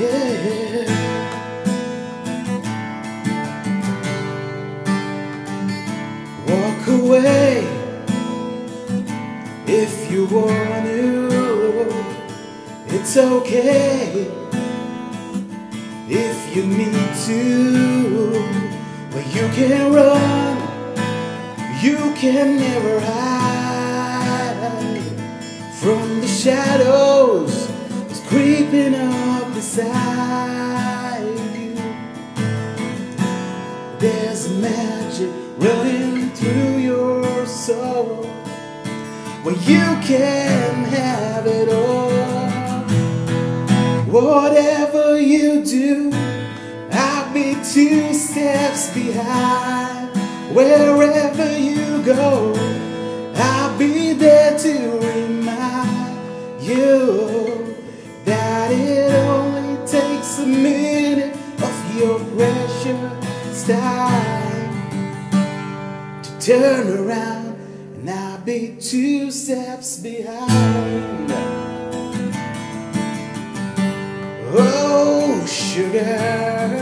Yeah. Walk away if you want to. It's okay if you need to. But you can run, you can never hide from the shadows that's creeping up beside you. There's magic running through your soul. Well, you can have it all. Whatever you do, I'll be two steps behind. Wherever you go, I'll be there to remind you a minute of your precious time to turn around, and I'll be two steps behind. Oh, sugar.